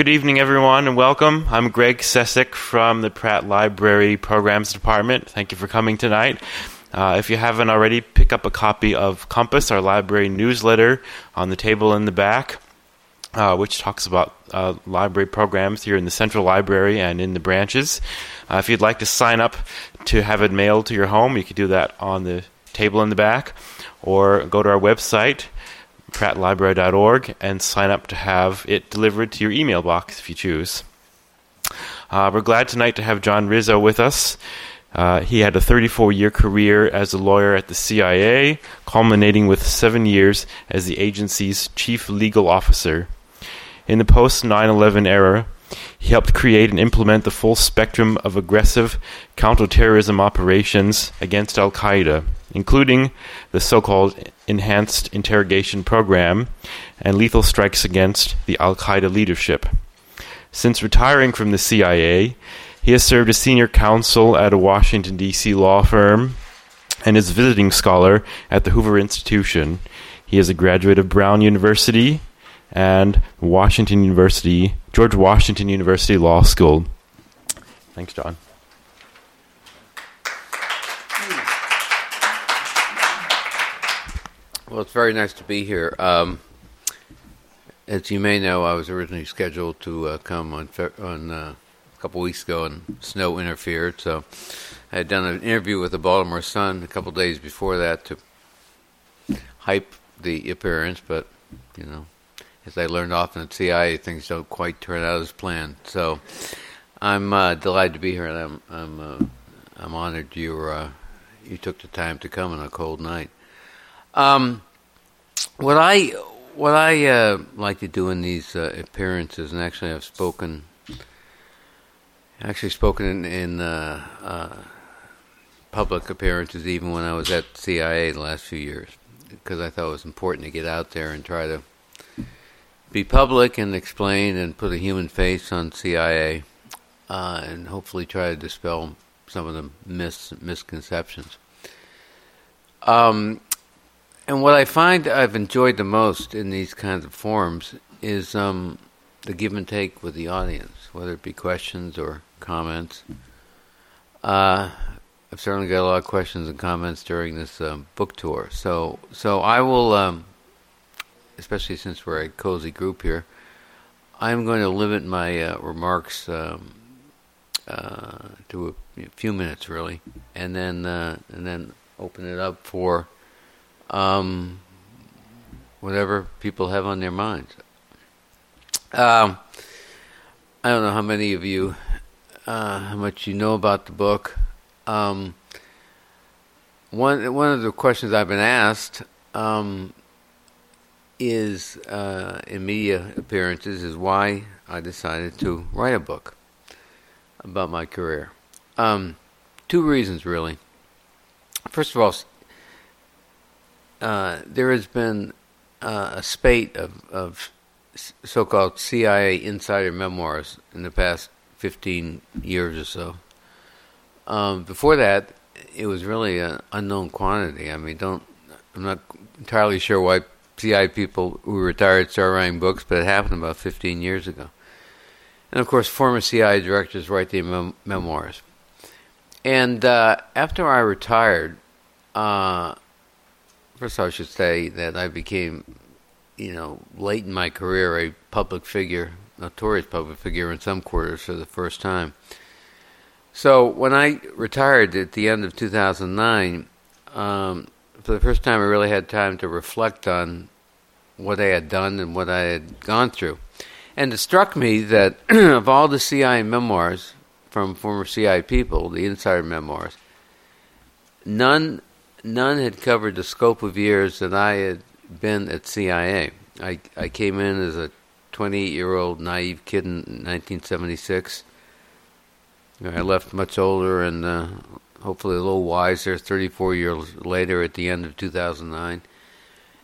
Good evening, everyone, and welcome. I'm Greg Sesek from the Pratt Library Programs Department. Thank you for coming tonight. Uh, if you haven't already, pick up a copy of Compass, our library newsletter, on the table in the back, uh, which talks about uh, library programs here in the Central Library and in the branches. Uh, if you'd like to sign up to have it mailed to your home, you can do that on the table in the back, or go to our website prattlibrary.org and sign up to have it delivered to your email box if you choose. Uh, we're glad tonight to have John Rizzo with us. Uh, he had a 34 year career as a lawyer at the CIA, culminating with seven years as the agency's chief legal officer. In the post 9 11 era, he helped create and implement the full spectrum of aggressive counterterrorism operations against Al Qaeda, including the so called Enhanced Interrogation Program and lethal strikes against the Al Qaeda leadership. Since retiring from the CIA, he has served as senior counsel at a Washington, D.C. law firm and is visiting scholar at the Hoover Institution. He is a graduate of Brown University and Washington University, George Washington University Law School. Thanks, John. Well, it's very nice to be here. Um, as you may know, I was originally scheduled to uh, come on on uh, a couple weeks ago, and snow interfered. So I had done an interview with the Baltimore Sun a couple days before that to hype the appearance, but you know, as I learned often at CIA, things don't quite turn out as planned. So I'm uh, delighted to be here, and I'm I'm uh, I'm honored you uh, you took the time to come on a cold night. Um, what I what I uh, like to do in these uh, appearances, and actually I've spoken, actually spoken in, in uh, uh public appearances, even when I was at CIA the last few years, because I thought it was important to get out there and try to be public and explain and put a human face on CIA, uh, and hopefully try to dispel some of the mis- misconceptions. Um, and what I find I've enjoyed the most in these kinds of forums is um, the give and take with the audience, whether it be questions or comments. Uh, I've certainly got a lot of questions and comments during this um, book tour, so so I will, um, especially since we're a cozy group here, I'm going to limit my uh, remarks um, uh, to a few minutes, really, and then uh, and then open it up for um, whatever people have on their minds. Um, I don't know how many of you, uh, how much you know about the book. Um, one one of the questions I've been asked um, is uh, in media appearances is why I decided to write a book about my career. Um, two reasons, really. First of all, uh, there has been uh, a spate of, of so-called CIA insider memoirs in the past 15 years or so. Um, before that, it was really an unknown quantity. I mean, don't I'm not entirely sure why CIA people who retired started writing books, but it happened about 15 years ago. And of course, former CIA directors write their mem- memoirs. And uh, after I retired, uh, First, I should say that I became, you know, late in my career, a public figure, notorious public figure in some quarters for the first time. So when I retired at the end of 2009, um, for the first time, I really had time to reflect on what I had done and what I had gone through. And it struck me that of all the CIA memoirs from former CIA people, the insider memoirs, none none had covered the scope of years that I had been at CIA. I, I came in as a 28 year old naive kid in 1976. I left much older and uh, hopefully a little wiser 34 years later at the end of 2009.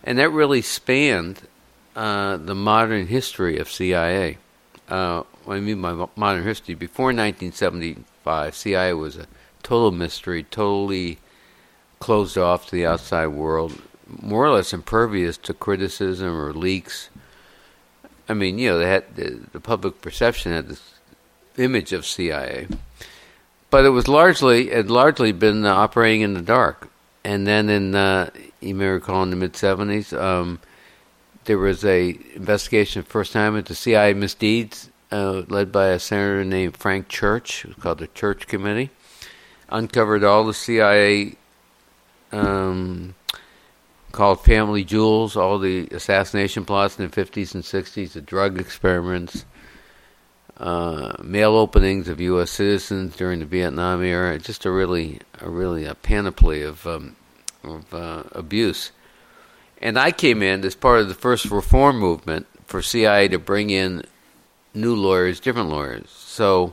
And that really spanned uh, the modern history of CIA. Uh, I mean by modern history, before 1975, CIA was a total mystery, totally closed off to the outside world, more or less impervious to criticism or leaks. I mean, you know, they had the, the public perception had this image of CIA, but it was largely had largely been uh, operating in the dark. And then in uh, you may recall in the mid seventies, um, there was a investigation first time into CIA misdeeds uh, led by a senator named Frank Church. Called the Church Committee. Uncovered all the CIA um, called Family Jewels, all the assassination plots in the 50s and 60s, the drug experiments, uh, mail openings of U.S. citizens during the Vietnam era. Just a really, a really a panoply of, um, of uh, abuse. And I came in as part of the first reform movement for CIA to bring in new lawyers, different lawyers. So,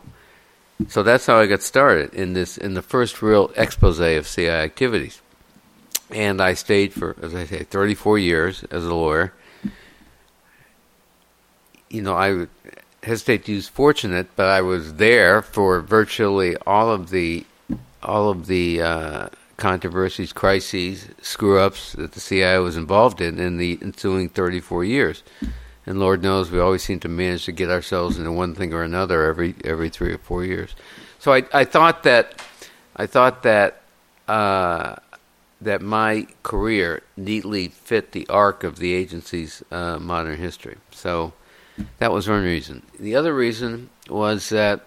so that's how I got started in this in the first real expose of CIA activities. And I stayed for, as I say, 34 years as a lawyer. You know, I hesitate to use fortunate, but I was there for virtually all of the all of the uh, controversies, crises, screw ups that the CIA was involved in in the ensuing 34 years. And Lord knows we always seem to manage to get ourselves into one thing or another every every three or four years. So I, I thought that I thought that uh, that my career neatly fit the arc of the agency's uh, modern history. So that was one reason. The other reason was that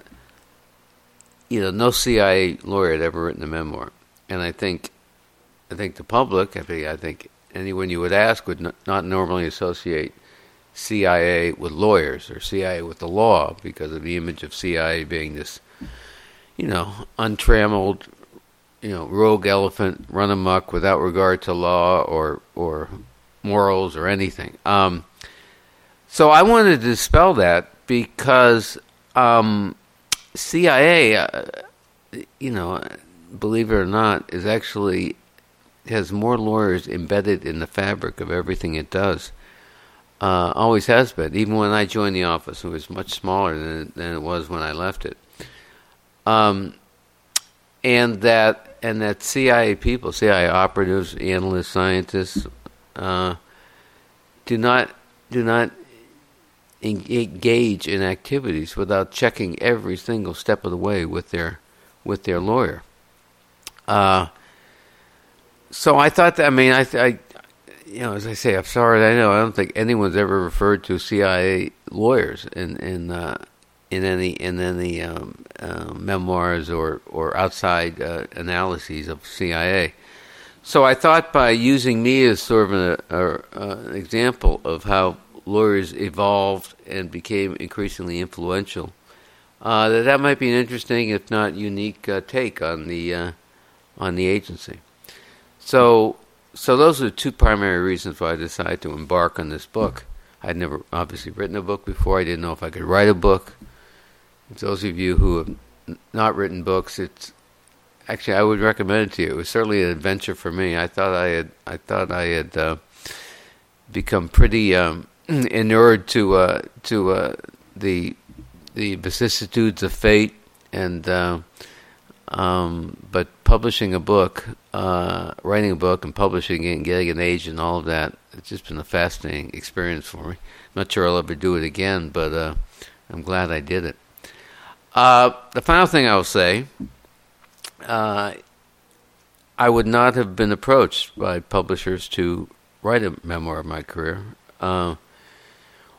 you know no CIA lawyer had ever written a memoir, and I think I think the public, I think, I think anyone you would ask would not normally associate CIA with lawyers or CIA with the law because of the image of CIA being this, you know, untrammeled, you know, rogue elephant, run amok without regard to law or or morals or anything. Um, so I wanted to dispel that because um, CIA, uh, you know, believe it or not, is actually has more lawyers embedded in the fabric of everything it does. Uh, always has been. Even when I joined the office, it was much smaller than, than it was when I left it. Um, and that and that CIA people, CIA operatives, analysts, scientists, uh, do not do not engage in activities without checking every single step of the way with their with their lawyer. Uh, so I thought that I mean I, I you know as I say I'm sorry I know I don't think anyone's ever referred to CIA lawyers in in uh, in any in any um, uh, memoirs or or outside uh, analyses of CIA. So I thought by using me as sort of an, an example of how lawyers evolved and became increasingly influential, uh, that that might be an interesting, if not unique, uh, take on the uh, on the agency. So, so those are the two primary reasons why I decided to embark on this book. I'd never obviously written a book before. I didn't know if I could write a book. Those of you who have not written books, it's actually I would recommend it to you. It was certainly an adventure for me. I thought I had I thought I had uh, become pretty um, inured to uh, to uh, the the vicissitudes of fate, and uh, um, but publishing a book, uh, writing a book, and publishing it, and getting an agent, and all of that, it's just been a fascinating experience for me. I'm not sure I'll ever do it again, but uh, I'm glad I did it. Uh, the final thing I'll say. I would not have been approached by publishers to write a memoir of my career. Uh,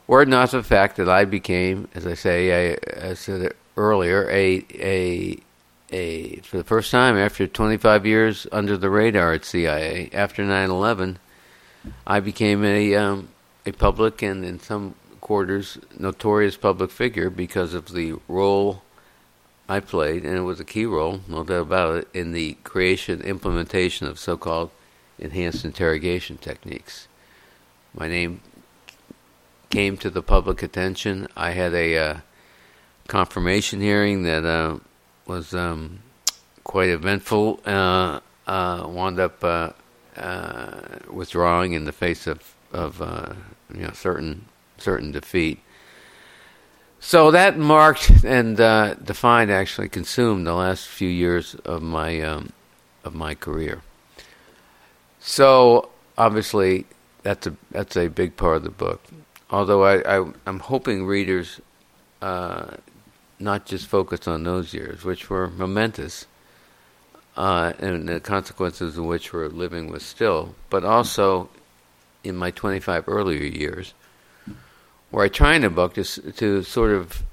were it not the fact that I became, as I say, I, I said earlier, a a a for the first time after 25 years under the radar at CIA after 9/11, I became a um, a public and in some quarters notorious public figure because of the role I played, and it was a key role, no doubt about it, in the creation implementation of so-called enhanced interrogation techniques. My name came to the public attention. I had a uh, confirmation hearing that uh, was um, quite eventful. Uh, uh wound up uh, uh, withdrawing in the face of of you know certain certain defeat. So that marked and defined, actually consumed the last few years of my um, of my career. So obviously, that's a that's a big part of the book. although I, I am hoping readers uh, not just focus on those years, which were momentous, uh, and the consequences of which we're living with still, but also in my 25 earlier years, where I try in the book to to sort of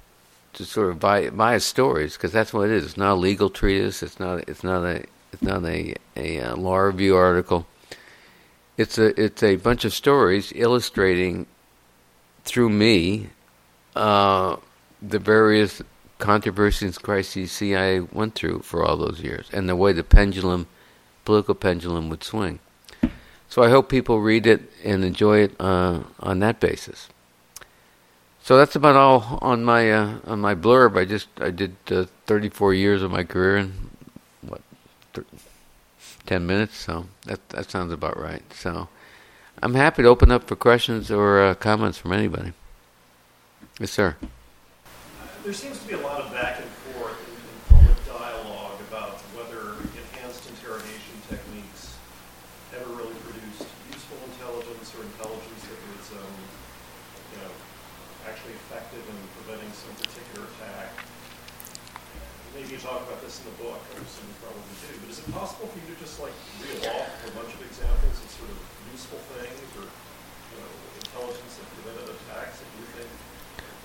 to sort of buy bias stories because that's what it is. It's not a legal treatise. It's not. It's not a. It's not a a, a law review article. It's a it's a bunch of stories illustrating through me uh, the various controversies, crises CIA went through for all those years, and the way the pendulum, political pendulum, would swing. So I hope people read it and enjoy it uh, on that basis. So that's about all on my uh, on my blurb. I just I did uh, 34 years of my career in what 10 minutes. So that that sounds about right. So I'm happy to open up for questions or uh, comments from anybody. Yes, sir. There seems to be a lot of back and forth in, in public dialogue about whether enhanced interrogation techniques ever really produced useful intelligence or intelligence that was, um, you know, actually effective in preventing some particular attack. Maybe you talk about this in the book, I assume you probably do, but is it possible for you to just like reel off a bunch of examples of sort of useful things or you know, intelligence that prevented attacks that you think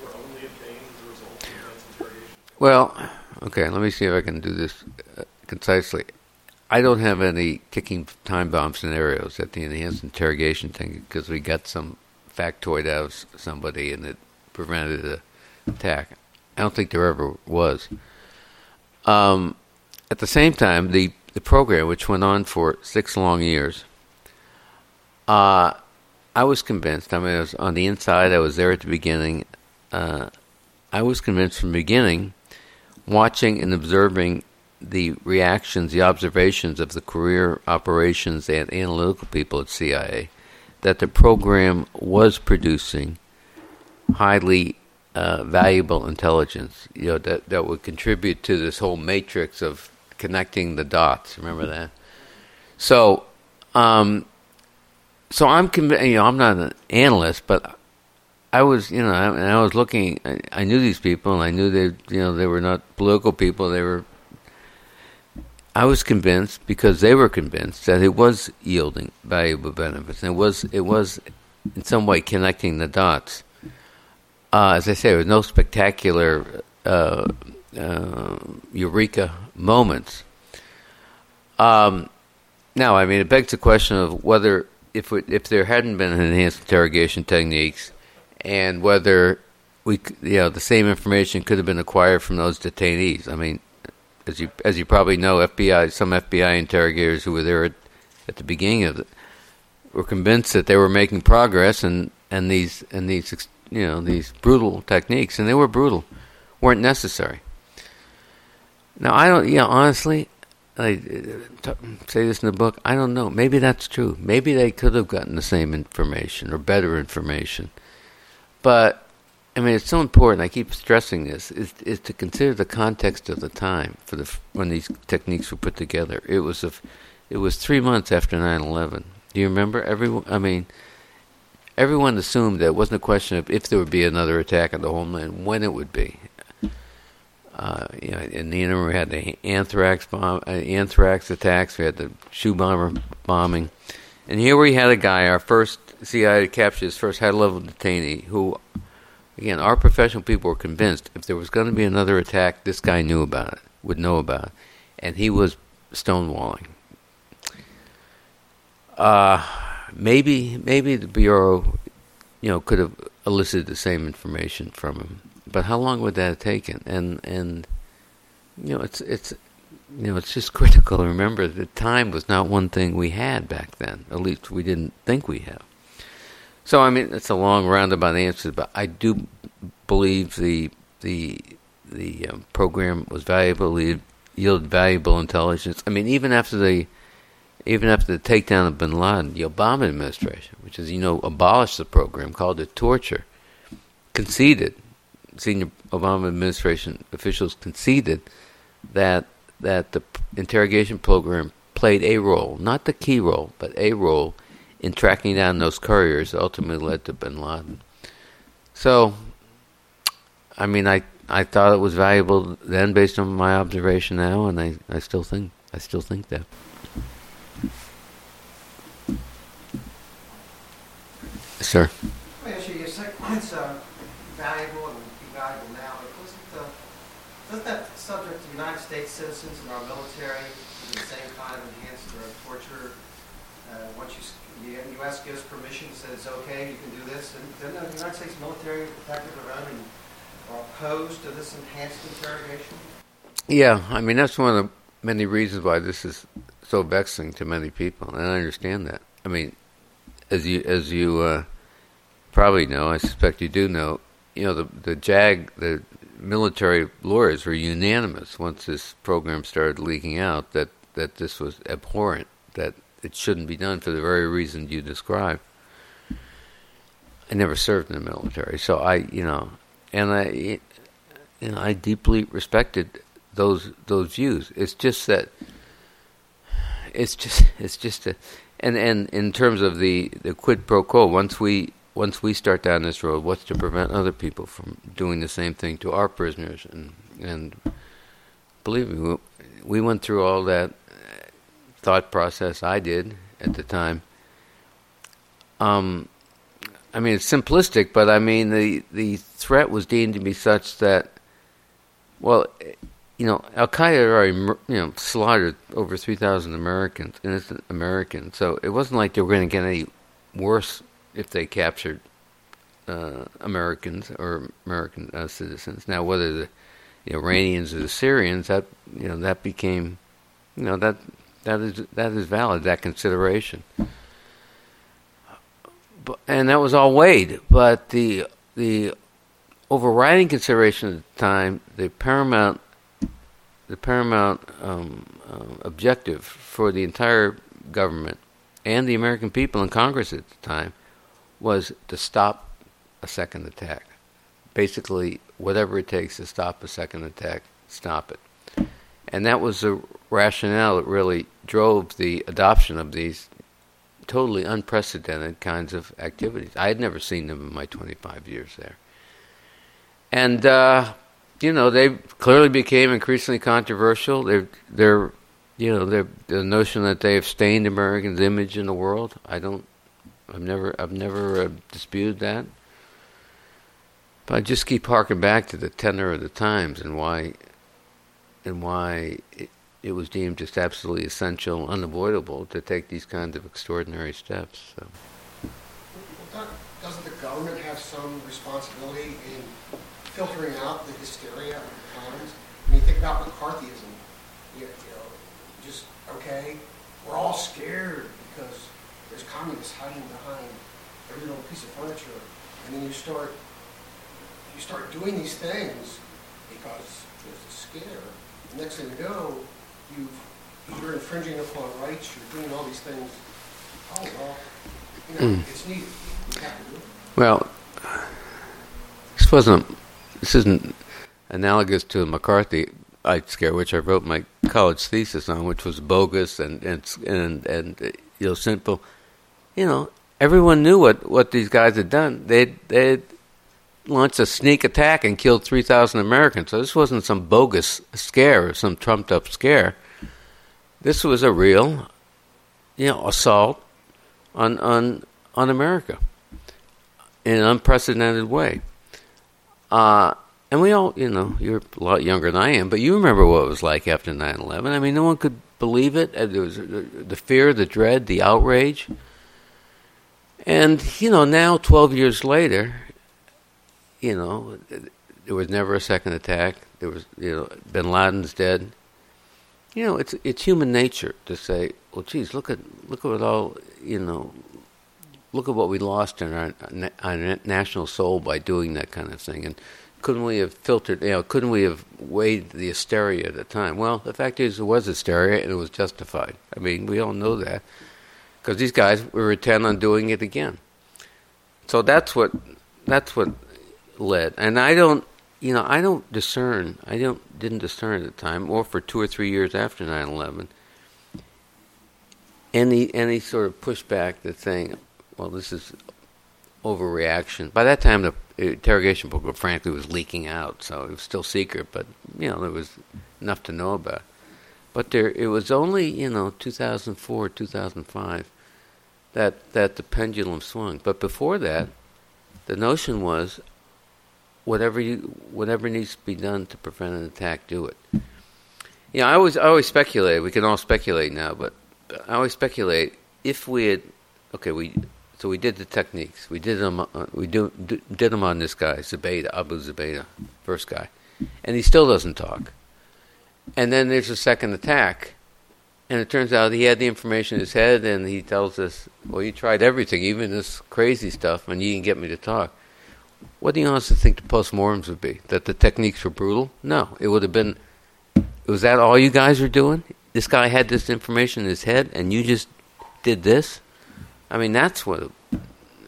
were only obtained as a result of enhanced interrogation? Well, okay, let me see if I can do this uh, concisely. I don't have any kicking time bomb scenarios at the enhanced interrogation thing because we got some factoid out of somebody and it prevented the attack. I don't think there ever was. Um, at the same time, the, the program, which went on for six long years, uh, I was convinced. I mean, I was on the inside. I was there at the beginning. Uh, I was convinced from the beginning, watching and observing the reactions, the observations of the career operations and analytical people at CIA, that the program was producing highly uh, valuable intelligence. You know that that would contribute to this whole matrix of connecting the dots. Remember that. So. Um, so I'm convinced. You know, I'm not an analyst, but I was, you know, I, I was looking. I, I, knew these people, and I knew they, you know, they were not political people. They were. I was convinced because they were convinced that it was yielding valuable benefits, and it was, it was, in some way, connecting the dots. Uh, as I say, there was no spectacular uh, uh, eureka moments. Um, now, I mean, it begs the question of whether if if there hadn't been enhanced interrogation techniques, and whether we you know the same information could have been acquired from those detainees. I mean, as you as you probably know, FBI some FBI interrogators who were there at, at the beginning of it were convinced that they were making progress, and and these and these you know these brutal techniques, and they were brutal, weren't necessary. Now I don't, you know, honestly, I t- say this in the book. I don't know. Maybe that's true. Maybe they could have gotten the same information or better information. But I mean, it's so important. I keep stressing this: is, is to consider the context of the time for the when these techniques were put together. It was a, it was three months after 9/11. Do you remember? Everyone. I mean, everyone assumed that it wasn't a question of if there would be another attack on the homeland, when it would be. Uh, you know, in the interim, we had the anthrax bomb, uh, anthrax attacks. We had the shoe bomber bombing, and here we had a guy, our first CIA to capture his first high-level detainee, who, again, our professional people were convinced if there was going to be another attack, this guy knew about it, would know about it, and he was stonewalling. Uh, maybe, maybe the bureau, you know, could have elicited the same information from him but how long would that have taken? And and you know, it's it's you know, it's just critical to remember that time was not one thing we had back then. At least we didn't think we have. So I mean, it's a long roundabout answer, but I do believe the the the um, program was valuable, It yielded valuable intelligence. I mean, even after the even after the takedown of Bin Laden, the Obama administration, which is you know abolished the program, called it torture, conceded senior Obama administration officials conceded that that the interrogation program played a role, not the key role, but a role in tracking down those couriers that ultimately led to bin Laden. So, I mean, I I thought it was valuable then, based on my observation now, and I, I still think I still think that. Sir. Let me ask you, you say it's uh, valuable and be valuable now, but wasn't the, doesn't that subject to United States citizens and our military to the same kind of enhanced or torture? Uh, once you, the U.S. gives permission, says, okay, you can do this, and then the United States military protected their own and are opposed to this enhanced interrogation? Yeah, I mean that's one of the many reasons why this is so vexing to many people, and I understand that. I mean, as you as you uh, probably know, I suspect you do know, you know the the JAG the military lawyers were unanimous once this program started leaking out that that this was abhorrent, that it shouldn't be done for the very reason you described. I never served in the military, so I you know, and I you know I deeply respected those those views. It's just that it's just it's just a and and in terms of the the quid pro quo, once we once we start down this road, what's to prevent other people from doing the same thing to our prisoners? And and believe me, we, we went through all that thought process. I did at the time. Um, I mean, it's simplistic, but I mean the the threat was deemed to be such that, well, you know, Al Qaeda already you know slaughtered over three thousand Americans, innocent Americans. So it wasn't like they were going to get any worse if they captured uh, Americans or American uh, citizens. Now, whether the, the Iranians or the Syrians, that you know, that became, you know, that that is that is valid. That consideration, but, and that was all weighed. But the the overriding consideration at the time, the paramount the paramount um, uh, objective for the entire government and the American people and Congress at the time was to stop a second attack. Basically, whatever it takes to stop a second attack, stop it. And that was the rationale that really drove the adoption of these totally unprecedented kinds of activities. I had never seen them in my 25 years there. And, uh, you know, they clearly became increasingly controversial. They're, they're, you know, they're, the notion that they have stained Americans' image in the world. I don't, I've never, I've never uh, disputed that. But I just keep harking back to the tenor of the times and why, and why it, it was deemed just absolutely essential, unavoidable to take these kinds of extraordinary steps. So. Well, doesn't the government have some responsibility in filtering out the hysteria of the times? I mean, think about McCarthyism. You, you know, just, okay, we're all scared because there's communists hiding behind every little piece of furniture. And then you start, you start doing these things because there's a scare. The next thing you know, you've, you're infringing upon rights, you're doing all these things. Oh, well, you know, hmm. it's needed. We have to do it. Well, this wasn't. This isn't analogous to the McCarthy I scare, which I wrote my college thesis on, which was bogus and and and, and uh, you know simple. You know, everyone knew what what these guys had done. They they launched a sneak attack and killed three thousand Americans. So this wasn't some bogus scare or some trumped up scare. This was a real, you know, assault on on on America in an unprecedented way. Uh, and we all, you know, you're a lot younger than I am, but you remember what it was like after 9 11. I mean, no one could believe it. There was the fear, the dread, the outrage. And, you know, now, 12 years later, you know, there was never a second attack. There was, you know, bin Laden's dead. You know, it's it's human nature to say, well, geez, look at look at all, you know, look at what we lost in our, our national soul by doing that kind of thing. And couldn't we have filtered, you know, couldn't we have weighed the hysteria at the time? Well, the fact is, there was hysteria and it was justified. I mean, we all know that because these guys were intent on doing it again. So that's what that's what led. And I don't, you know, I don't discern. I don't didn't discern at the time, or for two or three years after 9/11, any any sort of pushback that saying, well, this is overreaction. By that time, the interrogation book, frankly, was leaking out, so it was still secret, but you know there was enough to know about. But there, it was only you know 2004, 2005 that that the pendulum swung. But before that, the notion was whatever you whatever needs to be done to prevent an attack, do it. You know, I always I always speculate. We can all speculate now, but I always speculate if we had okay, we so we did the techniques. We did them. Uh, we do, did them on this guy, Zubaydah, Abu Zubaydah, first guy, and he still doesn't talk. And then there's a second attack, and it turns out he had the information in his head, and he tells us, "Well, you tried everything, even this crazy stuff, and you didn't get me to talk." What do you honestly think the postmortems would be? That the techniques were brutal? No, it would have been. Was that all you guys were doing? This guy had this information in his head, and you just did this? I mean, that's what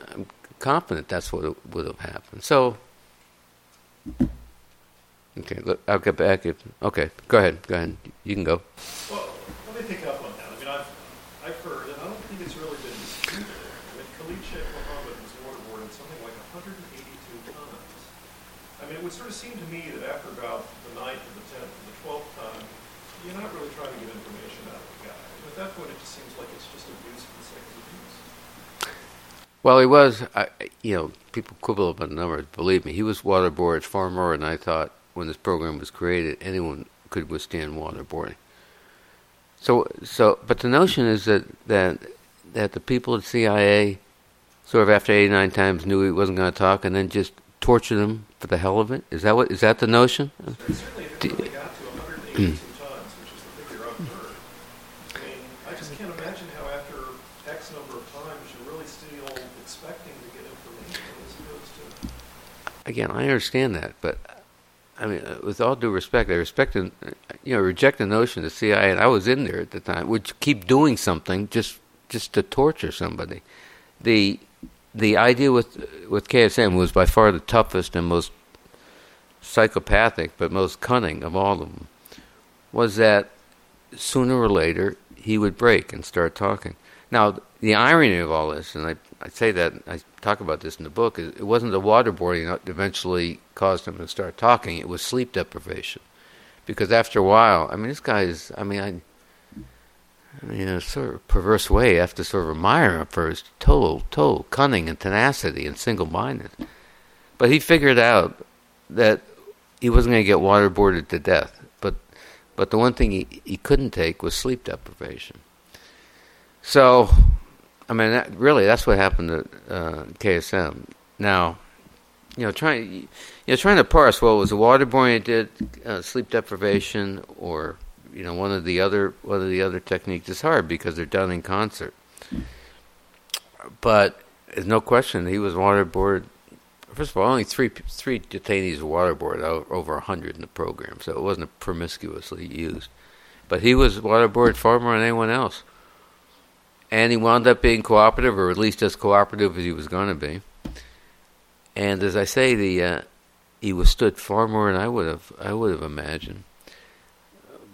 I'm confident that's what would have happened. So, okay, look, I'll get back. If, okay, go ahead. Go ahead. You can go. Well, let me pick up on that. I mean, I've, I've heard, and I don't think it's really been disputed. I mean, Khalid Sheikh Mohammed was waterboarded something like 182 times. I mean, it would sort of seem to me that after about the ninth, or the tenth, or the twelfth time, you're not really trying to get information out of the guy. And at that point, it just seems like it's just abuse for the sake of abuse. Well, he was, I, you know, people quibble about the numbers. Believe me, he was waterboarded far more than I thought when this program was created. Anyone could withstand waterboarding. So, so, but the notion is that that that the people at CIA, sort of after eighty nine times, knew he wasn't going to talk, and then just tortured him for the hell of it. Is that what? Is that the notion? And certainly, if it really got to 182 times, which is the figure I've heard, I mean, I just can't imagine how after X number of times you're really still expecting to get information as opposed to. Again, I understand that, but I mean, uh, with all due respect, I respect and you know reject the notion the CIA, and I was in there at the time, would keep doing something just just to torture somebody. The the idea with with KSM was by far the toughest and most psychopathic, but most cunning of all of them, was that sooner or later he would break and start talking. Now, the irony of all this, and I, I say that, I talk about this in the book, is it wasn't the waterboarding that eventually caused him to start talking, it was sleep deprivation. Because after a while, I mean, this guy is, I mean, I, I mean, in a sort of perverse way, I have to sort of admire him for his total, total cunning and tenacity and single minded. But he figured out that he wasn't going to get waterboarded to death. But, but the one thing he, he couldn't take was sleep deprivation. So, I mean, that, really, that's what happened to uh, KSM. Now, you know, trying you know trying to parse well, was the waterboarding that did uh, sleep deprivation, or you know, one of the other one of the other techniques is hard because they're done in concert. But there's no question he was waterboarded. First of all, only three three detainees were waterboarded over hundred in the program, so it wasn't promiscuously used. But he was waterboarded far more than anyone else and he wound up being cooperative, or at least as cooperative as he was going to be. And as I say, the uh, he withstood far more than I would have I would have imagined.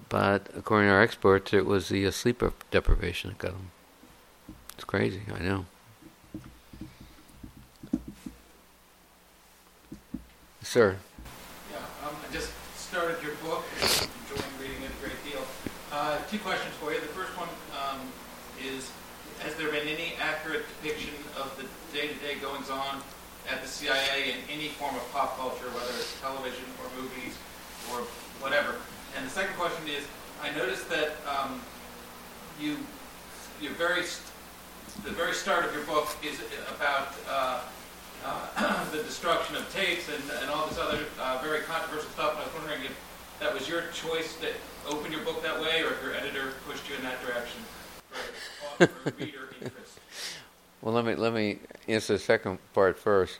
But according to our experts, it was the uh, sleep deprivation that got him. It's crazy, I know. Sir. Yeah, um, I just started your book. I'm enjoying reading it a great deal. Uh, two questions for you. The first one um, is has there been any accurate depiction of the day-to-day goings-on at the CIA in any form of pop culture, whether it's television or movies or whatever? And the second question is, I noticed that um, you, you very, the very start of your book is about uh, uh, the destruction of tapes and, and all this other uh, very controversial stuff. And I was wondering if that was your choice to open your book that way, or if your editor pushed you in that direction. well, let me let me answer the second part first.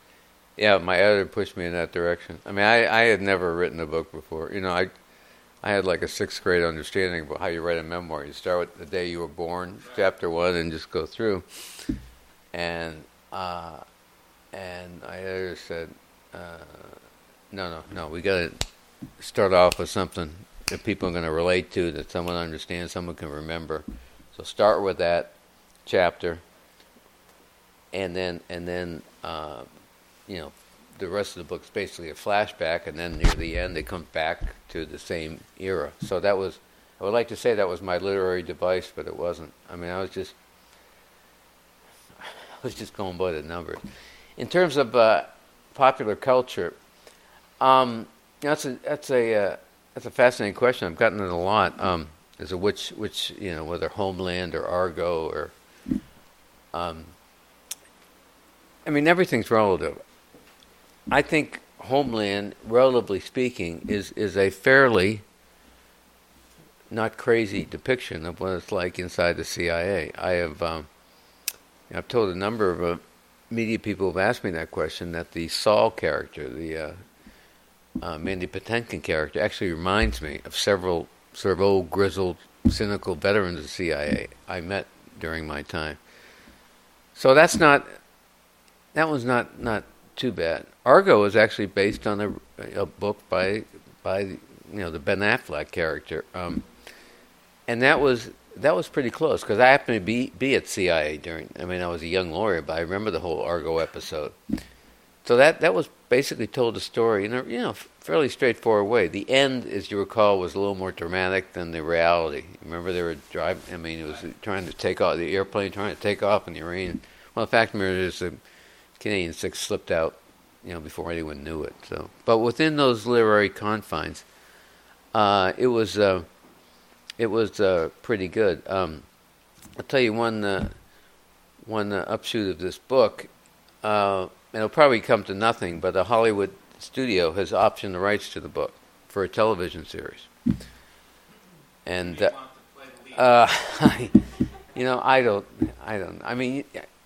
Yeah, my editor pushed me in that direction. I mean, I, I had never written a book before. You know, I I had like a sixth grade understanding about how you write a memoir. You start with the day you were born, chapter one, and just go through. And uh, and my editor said, uh, "No, no, no. We got to start off with something that people are going to relate to, that someone understands, someone can remember." So start with that chapter. and then and then uh, you know the rest of the book's basically a flashback, and then near the end they come back to the same era. So that was I would like to say that was my literary device, but it wasn't. I mean, I was just I was just going by the numbers. In terms of uh, popular culture, um, that's a that's a uh, that's a fascinating question. I've gotten it a lot. Um, as a which which you know whether Homeland or Argo or um, I mean everything's relative. I think Homeland, relatively speaking, is is a fairly not crazy depiction of what it's like inside the CIA. I have um, I've told a number of uh, media people who've asked me that question that the Saul character, the uh, uh, Mandy Patinkin character, actually reminds me of several sort of old, grizzled, cynical veterans of CIA I met during my time. So that's not that was not not too bad. Argo was actually based on a, a book by by you know the Ben Affleck character. Um, and that was that was pretty close because I happened to be be at CIA during. I mean, I was a young lawyer, but I remember the whole Argo episode. So that that was basically told a story in a you know fairly straightforward way. The end, as you recall, was a little more dramatic than the reality. Remember, they were driving. I mean, it was trying to take off the airplane, trying to take off in the rain. Well, the fact of the matter is, the Canadian Six slipped out, you know, before anyone knew it. So, but within those literary confines, uh, it was. Uh, it was uh, pretty good. Um, I'll tell you one uh, one uh, upshoot of this book. Uh, it'll probably come to nothing, but a Hollywood studio has optioned the rights to the book for a television series. And uh, you know, I don't, I don't. I mean,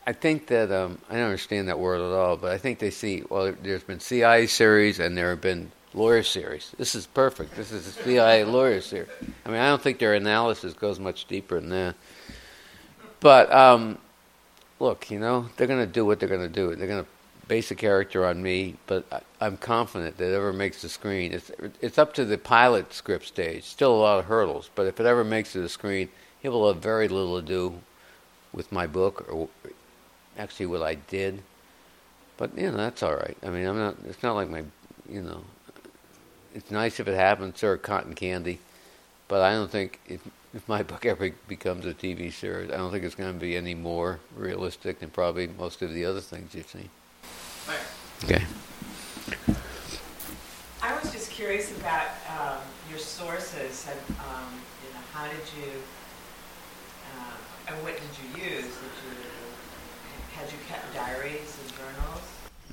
I think that um, I don't understand that word at all, but I think they see. Well, there's been CIA series, and there have been lawyer series. This is perfect. This is a CIA lawyer series. I mean, I don't think their analysis goes much deeper than that. But um, look, you know, they're going to do what they're going to do. They're going to base a character on me, but I, am confident that it ever makes the screen. It's it's up to the pilot script stage. Still a lot of hurdles, but if it ever makes it to the screen, it will have very little to do with my book or actually what I did. But you know, that's all right. I mean, I'm not. It's not like my, you know, it's nice if it happens, sir, cotton candy. But I don't think if, if my book ever becomes a TV series, I don't think it's going to be any more realistic than probably most of the other things you've seen. Okay. I was just curious about um, your sources. And, um, you know, how did you, uh, and what did you use? Did you, had you kept diaries and journals?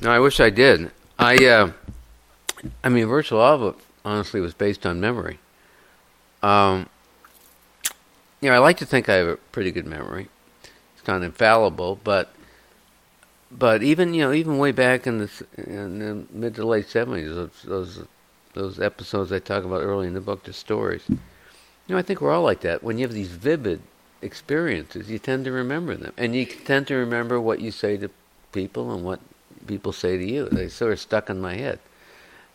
No, I wish I did. I. Uh, I mean, virtual of it, honestly, was based on memory. Um, you know, I like to think I have a pretty good memory. It's not infallible, but but even you know, even way back in the, in the mid to late seventies, those, those those episodes I talk about early in the book, the stories. You know, I think we're all like that. When you have these vivid experiences, you tend to remember them, and you tend to remember what you say to people and what people say to you. They sort of stuck in my head.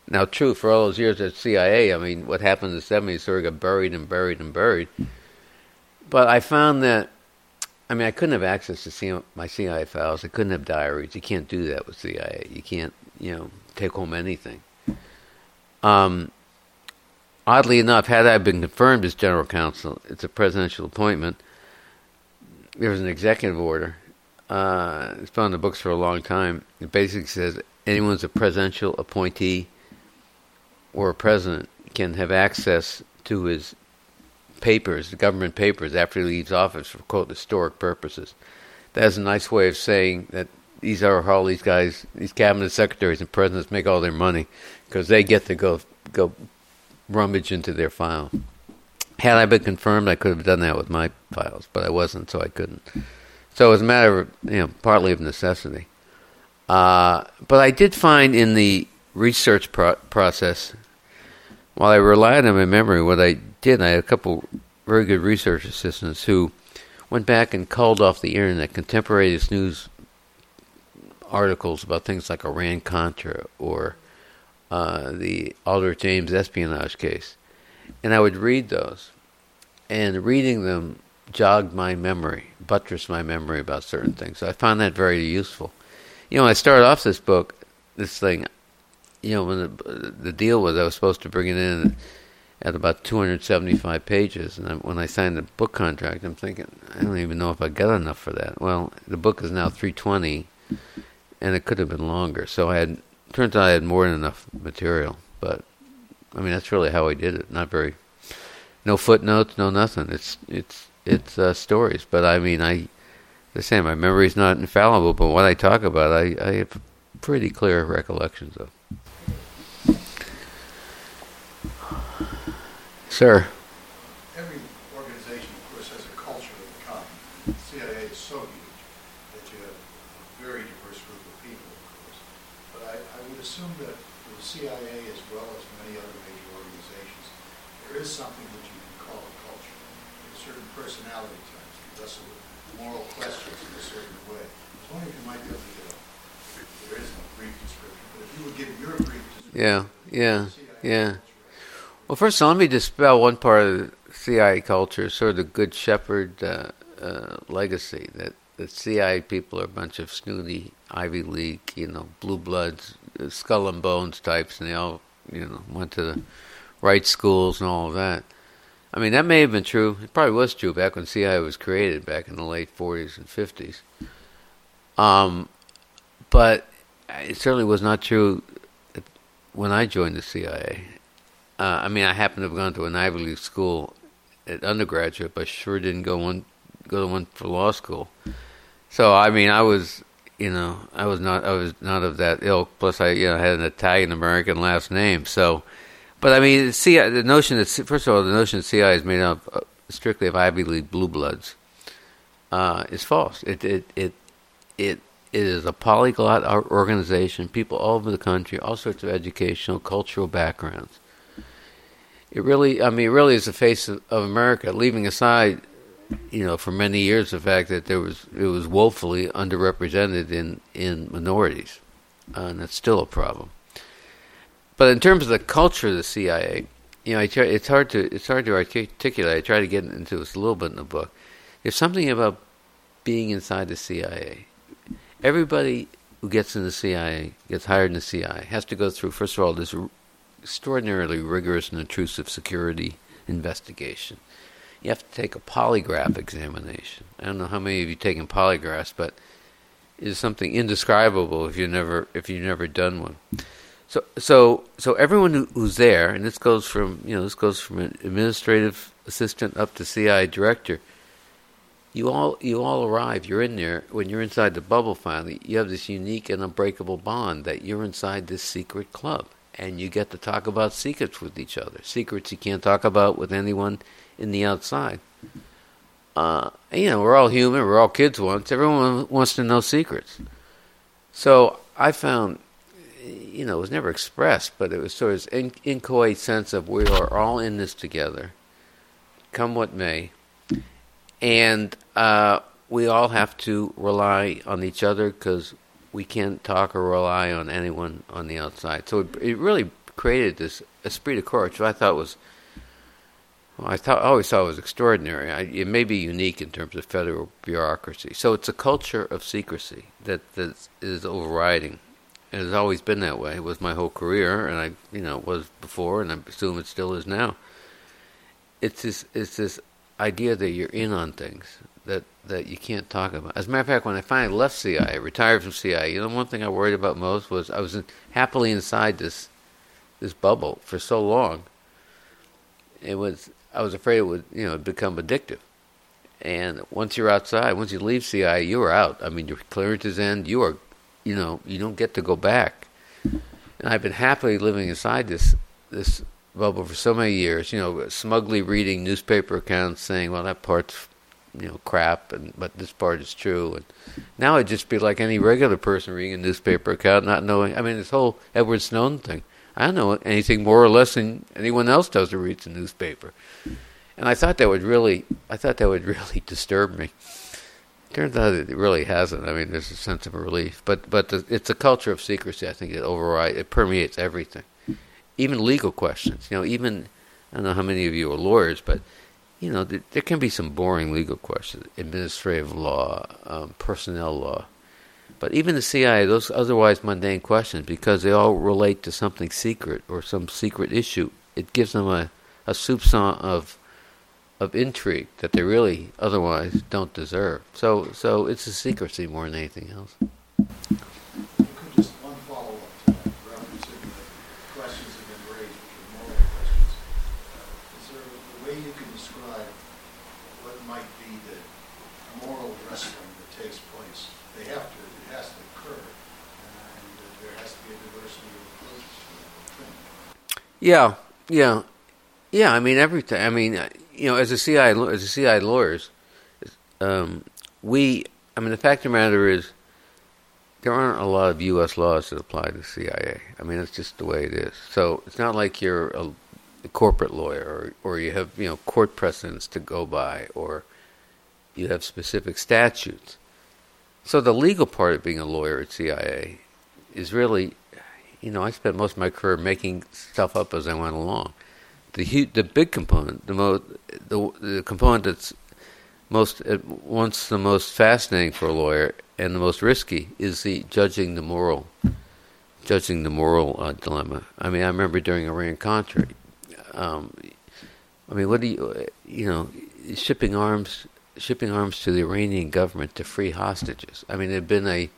Now, true, for all those years at CIA, I mean, what happened in the 70s sort of got buried and buried and buried. But I found that, I mean, I couldn't have access to my CIA files. I couldn't have diaries. You can't do that with CIA. You can't, you know, take home anything. Um, oddly enough, had I been confirmed as general counsel, it's a presidential appointment. There was an executive order. Uh, it's been on the books for a long time. It basically says anyone's a presidential appointee or a president can have access to his papers, the government papers, after he leaves office for quote historic purposes. That's a nice way of saying that these are how these guys, these cabinet secretaries and presidents make all their money because they get to go go rummage into their file. Had I been confirmed, I could have done that with my files, but I wasn't, so I couldn't. So it was a matter of, you know, partly of necessity. Uh, but I did find in the research pro- process while I relied on my memory, what I did, I had a couple very good research assistants who went back and called off the internet contemporaneous news articles about things like Iran Contra or uh, the Aldrich Ames espionage case. And I would read those. And reading them jogged my memory, buttressed my memory about certain things. So I found that very useful. You know, I started off this book, this thing. You know, when the, the deal was I was supposed to bring it in at about 275 pages, and I, when I signed the book contract, I'm thinking I don't even know if I got enough for that. Well, the book is now 320, and it could have been longer. So I had turns out I had more than enough material, but I mean that's really how I did it. Not very, no footnotes, no nothing. It's it's it's uh, stories, but I mean I the same. My memory's not infallible, but what I talk about, I I have pretty clear recollections of. Sir. Every organization, of course, has a culture of the kind. The CIA is so huge that you have a very diverse group of people, of course. But I, I would assume that for the CIA, as well as many other major organizations, there is something that you can call a culture. There certain personality types who wrestle with moral questions in a certain way. I was wondering if you might be able to get a, there is no brief description, but if you would give your brief description. Yeah, yeah, CIA yeah. Well, first of all, let me dispel one part of the CIA culture, sort of the Good Shepherd uh, uh, legacy that the CIA people are a bunch of snooty Ivy League, you know, blue bloods, uh, skull and bones types, and they all, you know, went to the right schools and all of that. I mean, that may have been true. It probably was true back when CIA was created, back in the late 40s and 50s. Um, but it certainly was not true when I joined the CIA. Uh, I mean, I happened to have gone to an Ivy League school at undergraduate, but sure didn't go one go to one for law school. So I mean, I was, you know, I was not I was not of that ilk. Plus, I you know had an Italian American last name. So, but I mean, see, the notion that first of all, the notion that CI is made up uh, strictly of Ivy League blue bloods uh, is false. It it it it it is a polyglot organization. People all over the country, all sorts of educational, cultural backgrounds. It really, I mean, it really is the face of, of America. Leaving aside, you know, for many years the fact that there was it was woefully underrepresented in in minorities, uh, and that's still a problem. But in terms of the culture of the CIA, you know, try, it's hard to it's hard to articulate. I try to get into this a little bit in the book. There's something about being inside the CIA. Everybody who gets in the CIA, gets hired in the CIA, has to go through first of all this extraordinarily rigorous and intrusive security investigation. You have to take a polygraph examination. I don't know how many of you taken polygraphs, but it is something indescribable if you never if you've never done one. So so so everyone who's there, and this goes from you know this goes from an administrative assistant up to CI director. You all you all arrive. You're in there when you're inside the bubble. Finally, you have this unique and unbreakable bond that you're inside this secret club, and you get to talk about secrets with each other. Secrets you can't talk about with anyone in the outside. Uh, you know, we're all human. We're all kids once. Everyone wants to know secrets. So I found, you know, it was never expressed, but it was sort of an inchoate sense of we are all in this together, come what may, and uh, we all have to rely on each other because we can't talk or rely on anyone on the outside. So it, it really created this esprit de corps, which I thought was well, I thought always thought it was extraordinary. I, it may be unique in terms of federal bureaucracy. So it's a culture of secrecy that that is overriding. It has always been that way. It was my whole career, and I, you know, it was before, and I assume it still is now. It's this, it's this idea that you're in on things that that you can't talk about. As a matter of fact, when I finally left CIA, retired from CIA, you know, one thing I worried about most was I was in, happily inside this this bubble for so long. It was I was afraid it would, you know, become addictive. And once you're outside, once you leave CI, you are out. I mean, your clearance is in. You are, you know, you don't get to go back. And I've been happily living inside this this bubble for so many years. You know, smugly reading newspaper accounts saying, "Well, that part's, you know, crap," and but this part is true. And now I'd just be like any regular person reading a newspaper account, not knowing. I mean, this whole Edward Snowden thing. I don't know anything more or less than anyone else does who reads a newspaper. And I thought that would really, I thought that would really disturb me. Turns out it really hasn't. I mean, there's a sense of relief, but but the, it's a culture of secrecy. I think it overrides, it permeates everything, even legal questions. You know, even I don't know how many of you are lawyers, but you know, there, there can be some boring legal questions, administrative law, um, personnel law. But even the CIA, those otherwise mundane questions, because they all relate to something secret or some secret issue, it gives them a, a soupçon of of intrigue that they really otherwise don't deserve. So, so it's a secrecy more than anything else. You could just one follow-up to that, referencing the questions that have been raised, which are moral questions. Uh, Is there a way you can describe what might be the moral wrestling that takes place? They have to, it has to occur, and there has to be a diversity of approaches to the thing. Yeah, yeah, yeah. I mean, everything. I mean, you know, as a CI as a CI lawyers, um, we. I mean, the fact of the matter is, there aren't a lot of U.S. laws that apply to CIA. I mean, it's just the way it is. So it's not like you're a, a corporate lawyer, or, or you have you know court precedents to go by, or you have specific statutes. So the legal part of being a lawyer at CIA is really, you know, I spent most of my career making stuff up as I went along. The hu- the big component, the most, the, the component that's most at once the most fascinating for a lawyer and the most risky is the judging the moral, judging the moral uh, dilemma. I mean, I remember during Iran Contra. Um, I mean, what do you, you know, shipping arms, shipping arms to the Iranian government to free hostages. I mean, it had been a.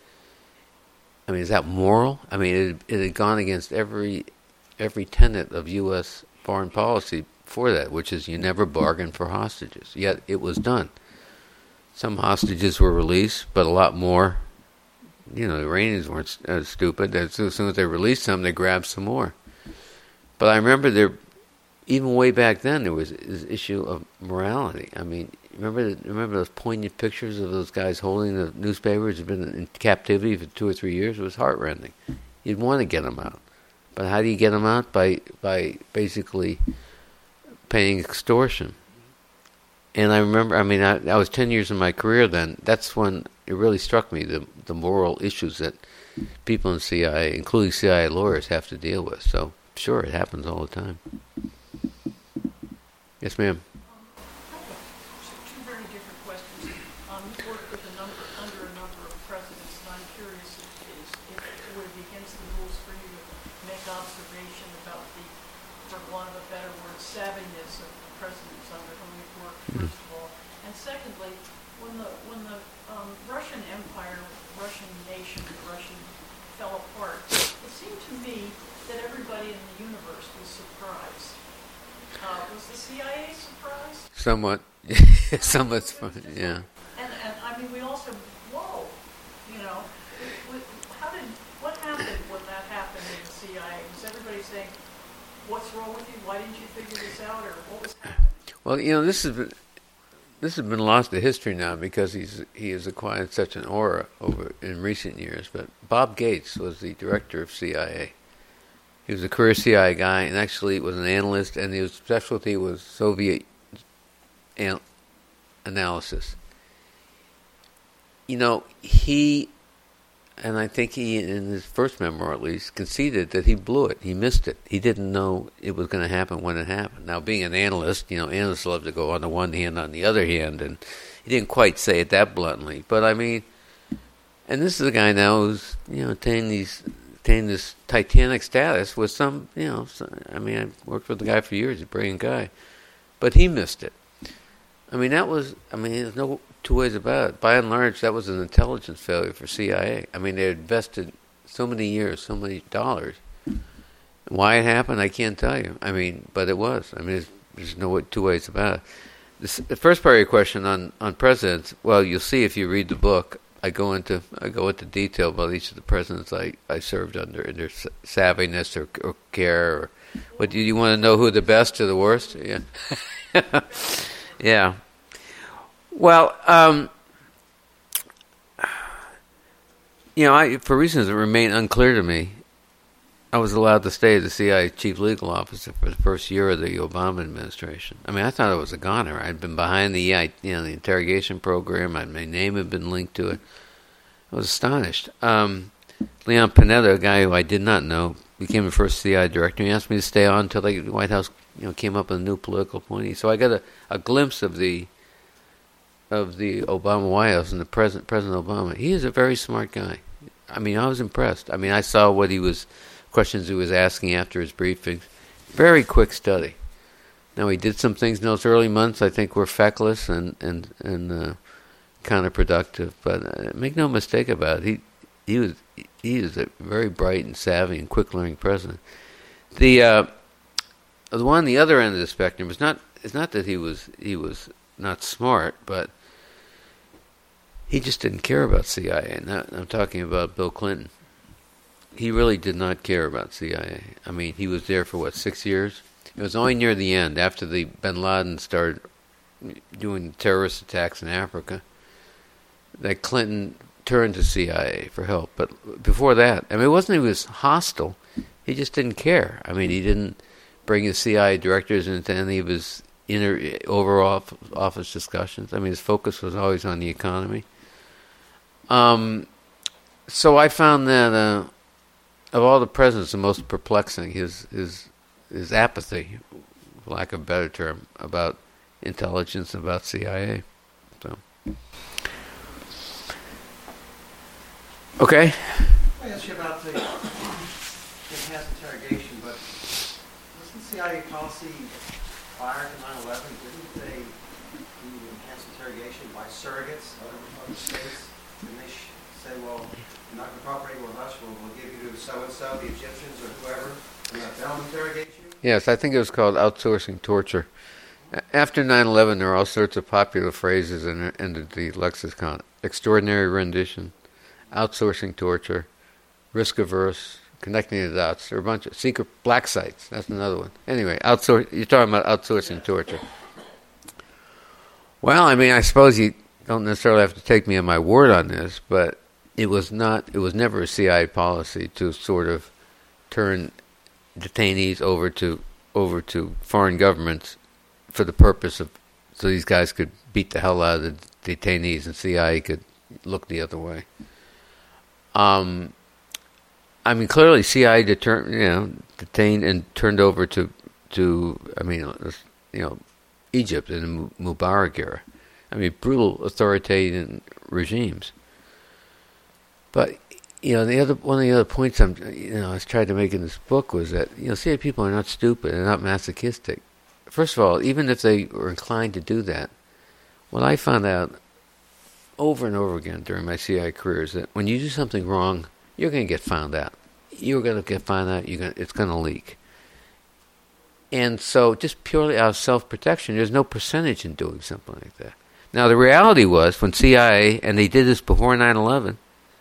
I mean, is that moral? I mean, it, it had gone against every every tenet of U.S. foreign policy for that, which is you never bargain for hostages. Yet it was done. Some hostages were released, but a lot more. You know, the Iranians weren't uh, stupid. As soon as they released some, they grabbed some more. But I remember there, even way back then, there was this issue of morality. I mean, remember remember those poignant pictures of those guys holding the newspapers who'd been in captivity for two or three years? It was heartrending. You'd want to get them out, but how do you get them out? By by basically paying extortion. And I remember, I mean, I, I was 10 years in my career then. That's when it really struck me the, the moral issues that people in CIA, including CIA lawyers, have to deal with. So, sure, it happens all the time. Yes, ma'am. So two very different questions. Um, you worked with a number, under a number of presidents, and I'm curious if, is, if it would be against the rules for you to make observation about the, for want of a better word, savviness of the presidents under whom you've first of all. And secondly, when the, when the um, Russian Empire, Russian nation, Russian fell apart, it seemed to me that everybody in the universe was surprised. Uh, was the CIA surprised? Somewhat. Somewhat, yeah. And, and I mean, we all said, whoa, you know, we, we, how did, what happened when that happened in the CIA? Was everybody saying, what's wrong with you? Why didn't you figure this out? Or what was happening? Well, you know, this been, this has been lost to history now because he's he has acquired such an aura over in recent years. But Bob Gates was the director of CIA. He was a career CIA guy, and actually was an analyst, and his specialty was Soviet an- analysis. You know, he, and I think he, in his first memoir at least, conceded that he blew it. He missed it. He didn't know it was going to happen when it happened. Now, being an analyst, you know, analysts love to go on the one hand, on the other hand, and he didn't quite say it that bluntly. But I mean, and this is a guy now who's, you know, attained these attained this titanic status with some, you know, some, I mean, I worked with the guy for years, a brilliant guy, but he missed it. I mean, that was, I mean, there's no two ways about it. By and large, that was an intelligence failure for CIA. I mean, they invested so many years, so many dollars. Why it happened, I can't tell you. I mean, but it was. I mean, there's, there's no two ways about it. This, the first part of your question on, on presidents, well, you'll see if you read the book. I go into I go into detail about each of the presidents I, I served under and their savviness or, or care. Or, what do you want to know? Who the best or the worst? Yeah, yeah. Well, um, you know, I, for reasons that remain unclear to me, I was allowed to stay as the CIA chief legal officer for the first year of the Obama administration. I mean, I thought it was a goner. I'd been behind the you know the interrogation program. I'd, my name had been linked to it. I was astonished. Um, Leon Panetta, a guy who I did not know, became the first CIA director. He asked me to stay on until the White House you know came up with a new political point. So I got a, a glimpse of the of the Obama White House and the president President Obama. He is a very smart guy. I mean, I was impressed. I mean, I saw what he was questions he was asking after his briefings. Very quick study. Now he did some things in those early months I think were feckless and and and uh, counterproductive. But uh, make no mistake about it, he he was he is a very bright and savvy and quick learning president. The uh, the one on the other end of the spectrum is not it's not that he was he was not smart, but he just didn't care about CIA. I'm talking about Bill Clinton. He really did not care about CIA. I mean, he was there for what six years. It was only near the end, after the Bin Laden started doing terrorist attacks in Africa, that Clinton turned to CIA for help. But before that, I mean, it wasn't he was hostile. He just didn't care. I mean, he didn't bring his CIA directors into any of his inner Oval Office discussions. I mean, his focus was always on the economy. Um, so I found that uh, of all the presidents, the most perplexing his his his apathy, lack of better term, about intelligence, about CIA. So, okay. I asked you about the enhanced interrogation, but wasn't CIA policy prior to 9/11? Didn't they do enhanced interrogation by surrogates, other, other states? Say, well, not going to cooperate with we'll, we'll give you to so and so, the Egyptians or whoever, and them interrogate you. Yes, I think it was called outsourcing torture. After 9/11, there were all sorts of popular phrases in, in the lexicon: extraordinary rendition, outsourcing torture, risk averse, connecting the dots. There are a bunch of secret black sites. That's another one. Anyway, outsource. You're talking about outsourcing torture. Well, I mean, I suppose you don't necessarily have to take me on my word on this, but it was not. It was never a CIA policy to sort of turn detainees over to over to foreign governments for the purpose of so these guys could beat the hell out of the detainees and CIA could look the other way. Um, I mean, clearly CIA you know, detained and turned over to to I mean, you know, Egypt in the Mubarak era. I mean, brutal authoritarian regimes. But you know, the other one of the other points I'm you know I was trying to make in this book was that you know, CIA people are not stupid, they're not masochistic. First of all, even if they were inclined to do that, what I found out over and over again during my CIA career is that when you do something wrong, you're going to get found out. You're going to get found out. You're going to, it's going to leak. And so, just purely out of self-protection, there's no percentage in doing something like that. Now, the reality was when CIA, and they did this before 9/11,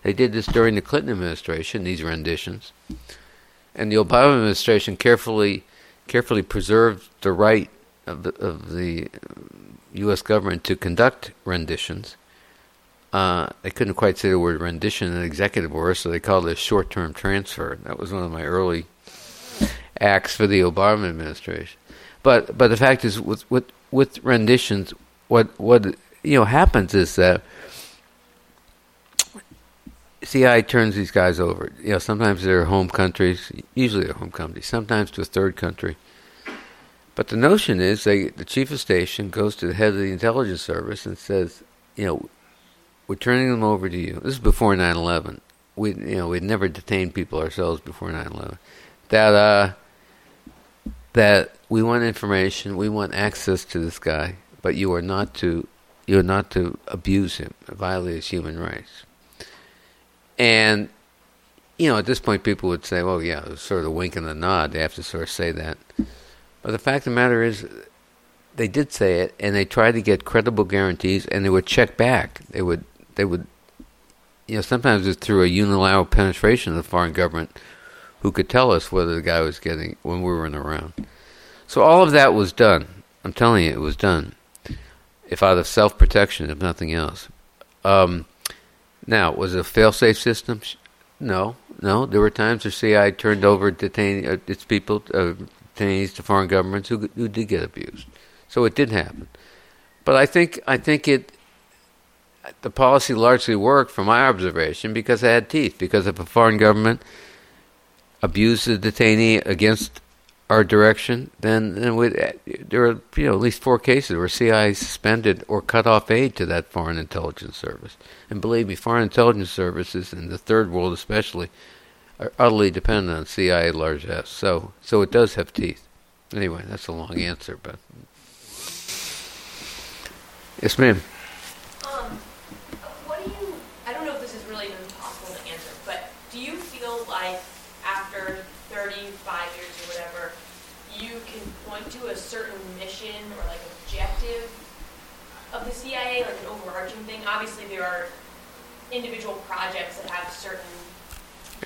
they did this during the Clinton administration. These renditions, and the Obama administration carefully, carefully preserved the right of the, of the U.S. government to conduct renditions. Uh, they couldn't quite say the word rendition in executive order, so they called it a short-term transfer. That was one of my early acts for the Obama administration. But but the fact is, with with with renditions, what what you know happens is that CI turns these guys over. You know, sometimes they're home countries, usually they're home countries, sometimes to a third country. But the notion is they, the chief of station goes to the head of the intelligence service and says, you know, we're turning them over to you. This is before 9/11. We, you know, we'd never detained people ourselves before 9/11. That uh, that we want information, we want access to this guy, but you are not to, you are not to abuse him, violate his human rights. And you know, at this point, people would say, "Well, yeah, it's sort of a wink and a nod." They have to sort of say that. But the fact of the matter is, they did say it, and they tried to get credible guarantees, and they would check back. They would, they would, you know, sometimes it's through a unilateral penetration of the foreign government, who could tell us whether the guy was getting when we weren't around. So all of that was done. I'm telling you, it was done. If out of self protection, if nothing else. Um, now, was it a fail-safe system? No, no. There were times the CIA turned over detain uh, its people, uh, detainees to foreign governments who who did get abused. So it did happen. But I think I think it the policy largely worked from my observation because it had teeth. Because if a foreign government abused a detainee against our direction, then, then we'd, eh, there are you know at least four cases where CIA suspended or cut off aid to that foreign intelligence service. And believe me, foreign intelligence services in the third world especially are utterly dependent on CIA largesse. So so it does have teeth. Anyway, that's a long answer, but yes, ma'am. Um, what do you, I don't know if this is really even possible to answer, but do you feel like after 35 years or whatever, you can point to a certain mission or like objective of the CIA, like an overarching thing? Obviously, there are individual projects that have certain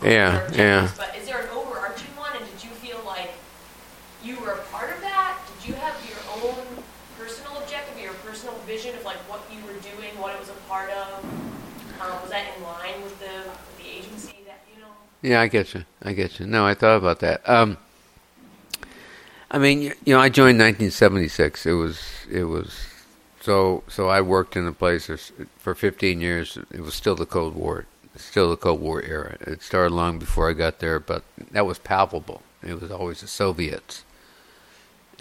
Yeah, yeah. But is there an overarching one, and did you feel like you were a part of that? Did you have your own personal objective, your personal vision of like what you were doing, what it was a part of? Um, was that in line with the with the agency that you know? Yeah, I get you. I get you. No, I thought about that. Um, I mean, you, you know, I joined 1976. It was it was so so I worked in the place for- for 15 years. It was still the Cold War, still the Cold War era. It started long before I got there, but that was palpable. It was always the Soviets.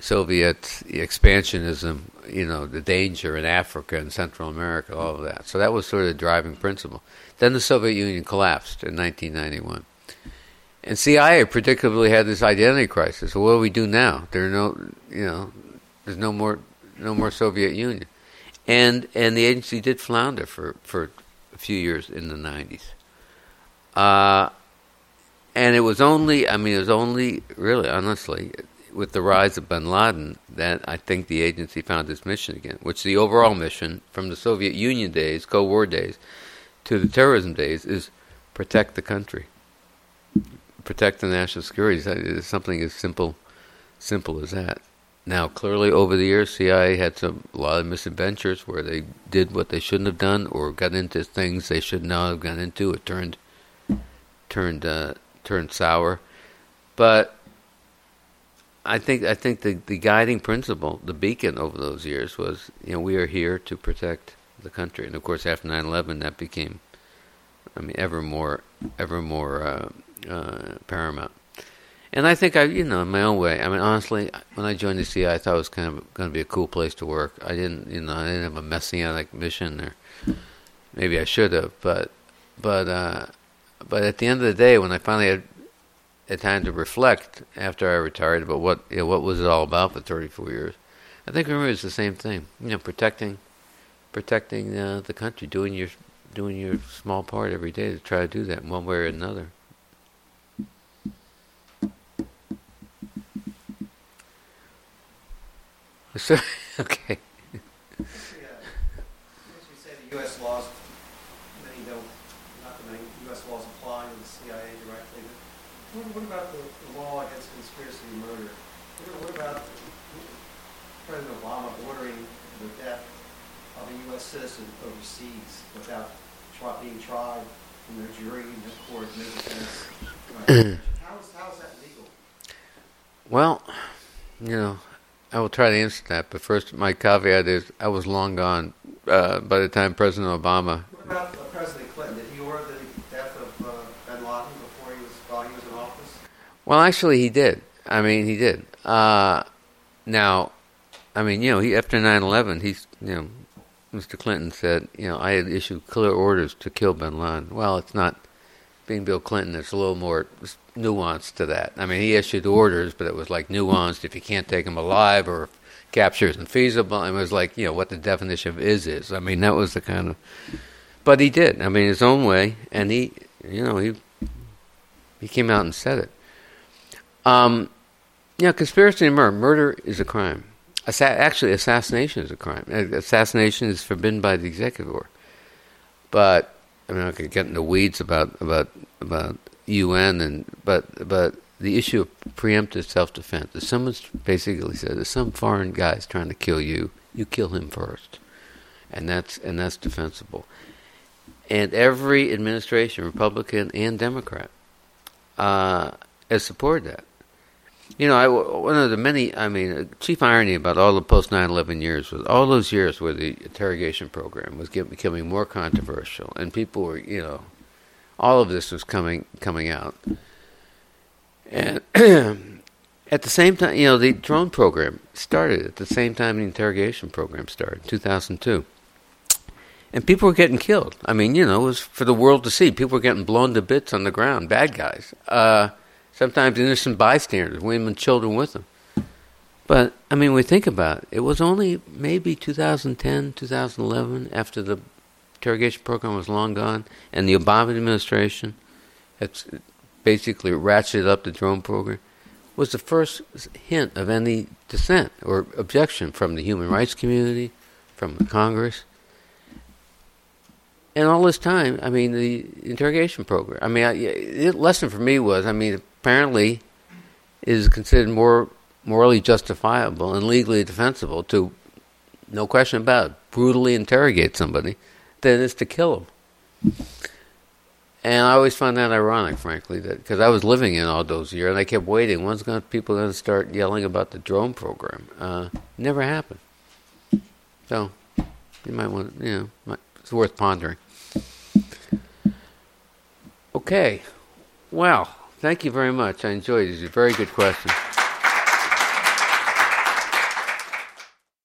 Soviet expansionism, you know, the danger in Africa and Central America, all of that. So that was sort of the driving principle. Then the Soviet Union collapsed in 1991. And CIA predictably had this identity crisis. What do we do now? There are no, you know, there's no more, no more Soviet Union, and and the agency did flounder for for a few years in the 90s. Uh, and it was only, I mean, it was only really, honestly, with the rise of Bin Laden that I think the agency found its mission again, which the overall mission from the Soviet Union days, Cold War days, to the terrorism days is protect the country protect the national security. It's something as simple, simple as that. Now, clearly, over the years, CIA had some a lot of misadventures where they did what they shouldn't have done, or got into things they should not have gone into. It turned, turned, uh, turned sour. But I think I think the the guiding principle, the beacon over those years was, you know, we are here to protect the country. And of course, after 9/11, that became, I mean, ever more, ever more. Uh, uh, paramount. And I think I, you know, in my own way. I mean, honestly, when I joined the CIA, I thought it was kind of going to be a cool place to work. I didn't, you know, I didn't have a messianic mission there. Maybe I should have, but, but, uh, but at the end of the day, when I finally had, had time to reflect after I retired about what, you know, what was it all about for 34 years, I think remember it's the same thing. You know, protecting, protecting uh, the country, doing your, doing your small part every day to try to do that in one way or another. So, okay. Yeah. As you say, the U.S. laws, many don't, not that many U.S. laws apply to the CIA directly. But what, what about the, the law against conspiracy to murder? What, what about President Obama ordering the death of a U.S. citizen overseas without tri- being tried in their jury in the court of defense? Right. how, is, how is that legal? Well, you know, I will try to answer that, but first, my caveat is I was long gone uh, by the time President Obama. What about uh, President Clinton? Did he order the death of uh, bin Laden before he was, while he was in office? Well, actually, he did. I mean, he did. Uh, now, I mean, you know, he after 9/11, he's you know, Mr. Clinton said, you know, I had issued clear orders to kill Bin Laden. Well, it's not being Bill Clinton. It's a little more nuance to that. I mean, he issued orders, but it was like nuanced. If you can't take him alive or capture isn't feasible, and it was like you know what the definition of is is. I mean, that was the kind of. But he did. I mean, his own way, and he, you know, he he came out and said it. Um, yeah, conspiracy to murder. Murder is a crime. Assa- actually, assassination is a crime. Uh, Assassination is forbidden by the executive order. But I mean, I could get into weeds about about about UN and but but the issue of preemptive self-defense. If someone's basically said, if some foreign guy's trying to kill you, you kill him first, and that's and that's defensible. And every administration, Republican and Democrat, uh, has supported that. You know, I, one of the many, I mean, uh, chief irony about all the post 9 11 years was all those years where the interrogation program was get, becoming more controversial, and people were, you know, all of this was coming coming out. And At the same time, you know, the drone program started at the same time the interrogation program started, 2002. And people were getting killed. I mean, you know, it was for the world to see. People were getting blown to bits on the ground, bad guys. Uh, sometimes innocent bystanders, women children with them. But, I mean, we think about it, it was only maybe 2010, 2011, after the interrogation program was long gone, and the Obama administration basically ratcheted up the drone program was the first hint of any dissent or objection from the human rights community, from the Congress. And all this time, I mean, the interrogation program. I mean, I, the lesson for me was, I mean, apparently, is considered more morally justifiable and legally defensible to, no question about it, brutally interrogate somebody than it is to kill them. And I always found that ironic, frankly, that because I was living in all those years, and I kept waiting. When's going people going to start yelling about the drone program? Uh, never happened. So you might want, you know, might, it's worth pondering. Okay, well, thank you very much. I enjoyed it. These are very good questions.